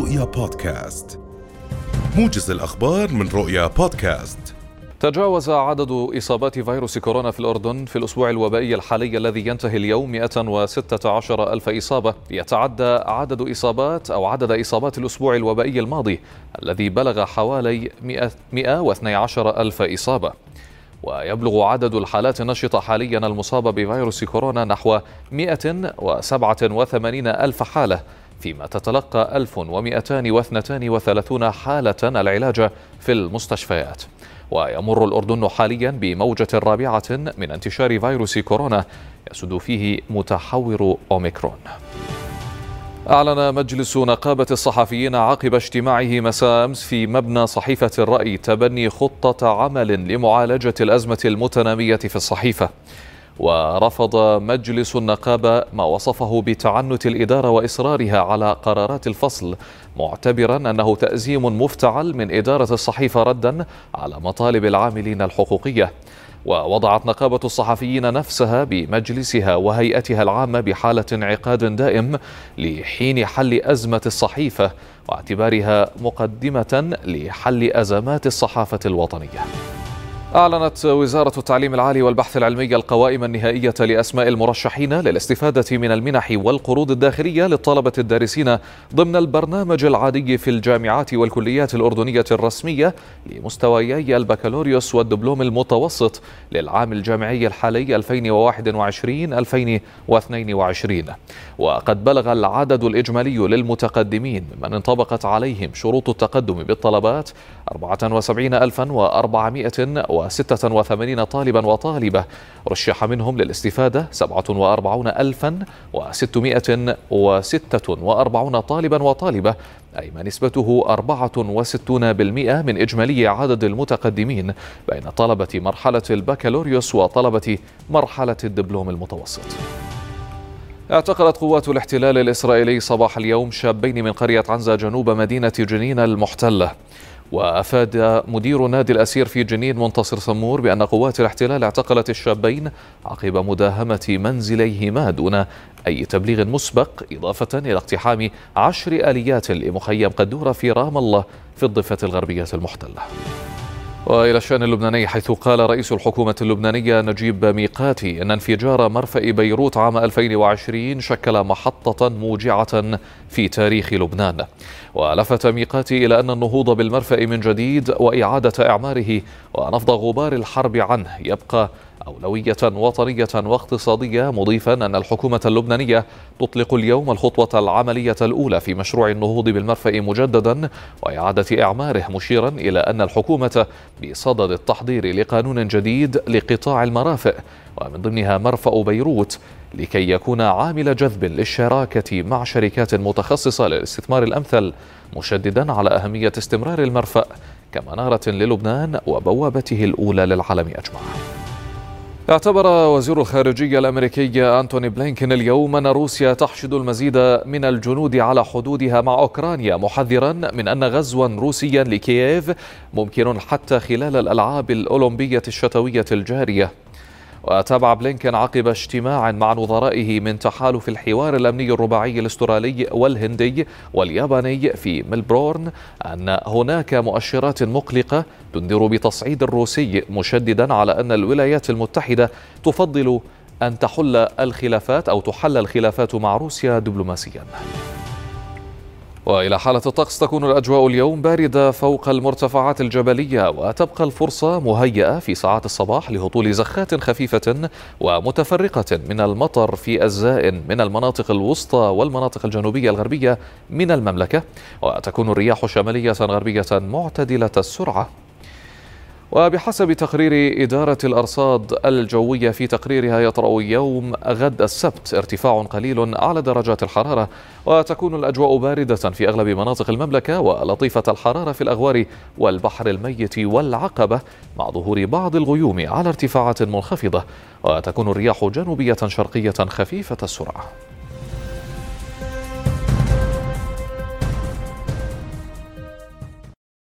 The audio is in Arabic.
رؤيا بودكاست. موجز الأخبار من رؤيا بودكاست. تجاوز عدد إصابات فيروس كورونا في الأردن في الأسبوع الوبائي الحالي الذي ينتهي اليوم 116 ألف إصابة. يتعدى عدد إصابات أو عدد إصابات الأسبوع الوبائي الماضي الذي بلغ حوالي 112 ألف إصابة. ويبلغ عدد الحالات النشطة حاليا المصابة بفيروس كورونا نحو 187 ألف حالة. فيما تتلقى 1232 حالة العلاج في المستشفيات. ويمر الأردن حاليا بموجة رابعة من انتشار فيروس كورونا يسود فيه متحور أوميكرون. أعلن مجلس نقابة الصحفيين عقب اجتماعه مساء أمس في مبنى صحيفة الرأي تبني خطة عمل لمعالجة الأزمة المتنامية في الصحيفة. ورفض مجلس النقابة ما وصفه بتعنت الإدارة وإصرارها على قرارات الفصل معتبرا أنه تأزيم مفتعل من إدارة الصحيفة ردا على مطالب العاملين الحقوقية. ووضعت نقابة الصحفيين نفسها بمجلسها وهيئتها العامة بحالة انعقاد دائم لحين حل أزمة الصحيفة واعتبارها مقدمة لحل أزمات الصحافة الوطنية. أعلنت وزارة التعليم العالي والبحث العلمي القوائم النهائية لأسماء المرشحين للاستفادة من المنح والقروض الداخلية للطلبة الدارسين ضمن البرنامج العادي في الجامعات والكليات الأردنية الرسمية لمستويي البكالوريوس والدبلوم المتوسط للعام الجامعي الحالي 2021-2022 وقد بلغ العدد الإجمالي للمتقدمين ممن انطبقت عليهم شروط التقدم بالطلبات 74400 وستة طالبا وطالبة. رشح منهم للاستفادة 47646 طالبا وطالبة أي ما نسبته 64% من إجمالي عدد المتقدمين بين طلبة مرحلة البكالوريوس وطلبة مرحلة الدبلوم المتوسط. اعتقلت قوات الاحتلال الإسرائيلي صباح اليوم شابين من قرية عنزة جنوب مدينة جنين المحتلة. وأفاد مدير نادي الأسير في جنين منتصر سمور بأن قوات الاحتلال اعتقلت الشابين عقب مداهمة منزليهما دون أي تبليغ مسبق إضافة إلى اقتحام عشر آليات لمخيم قدوره في رام الله في الضفة الغربية المحتلة. وإلى الشأن اللبناني حيث قال رئيس الحكومة اللبنانية نجيب ميقاتي إن انفجار مرفأ بيروت عام 2020 شكل محطة موجعة في تاريخ لبنان. ولفت ميقاتي إلى أن النهوض بالمرفأ من جديد وإعادة إعماره ونفض غبار الحرب عنه. يبقى أولوية وطنية واقتصادية مضيفا أن الحكومة اللبنانية تطلق اليوم الخطوة العملية الأولى في مشروع النهوض بالمرفأ مجددا وإعادة إعماره مشيرا إلى أن الحكومة بصدد التحضير لقانون جديد لقطاع المرافئ ومن ضمنها مرفأ بيروت لكي يكون عامل جذب للشراكة مع شركات متخصصة للاستثمار الأمثل مشددا على أهمية استمرار المرفأ كمنارة للبنان وبوابته الأولى للعالم أجمع اعتبر وزير الخارجية الأمريكي أنتوني بلينكين اليوم أن روسيا تحشد المزيد من الجنود على حدودها مع أوكرانيا محذرا من أن غزوا روسيا لكييف ممكن حتى خلال الألعاب الأولمبية الشتوية الجارية. وتابع بلينكن عقب اجتماع مع نظرائه من تحالف الحوار الأمني الرباعي الأسترالي والهندي والياباني في ملبورن أن هناك مؤشرات مقلقة تنذر بتصعيد الروسي مشددا على أن الولايات المتحدة تفضل أن تحل الخلافات أو تحل الخلافات مع روسيا دبلوماسيا. وإلى حالة الطقس تكون الأجواء اليوم باردة فوق المرتفعات الجبلية وتبقى الفرصة مهيئة في ساعات الصباح لهطول زخات خفيفة ومتفرقة من المطر في أجزاء من المناطق الوسطى والمناطق الجنوبية الغربية من المملكة وتكون الرياح شمالية غربية معتدلة السرعة. وبحسب تقرير إدارة الأرصاد الجوية في تقريرها يطرأ يوم غد السبت ارتفاع قليل على درجات الحرارة وتكون الأجواء باردة في أغلب مناطق المملكة ولطيفة الحرارة في الأغوار والبحر الميت والعقبة مع ظهور بعض الغيوم على ارتفاعات منخفضة وتكون الرياح جنوبية شرقية خفيفة السرعة.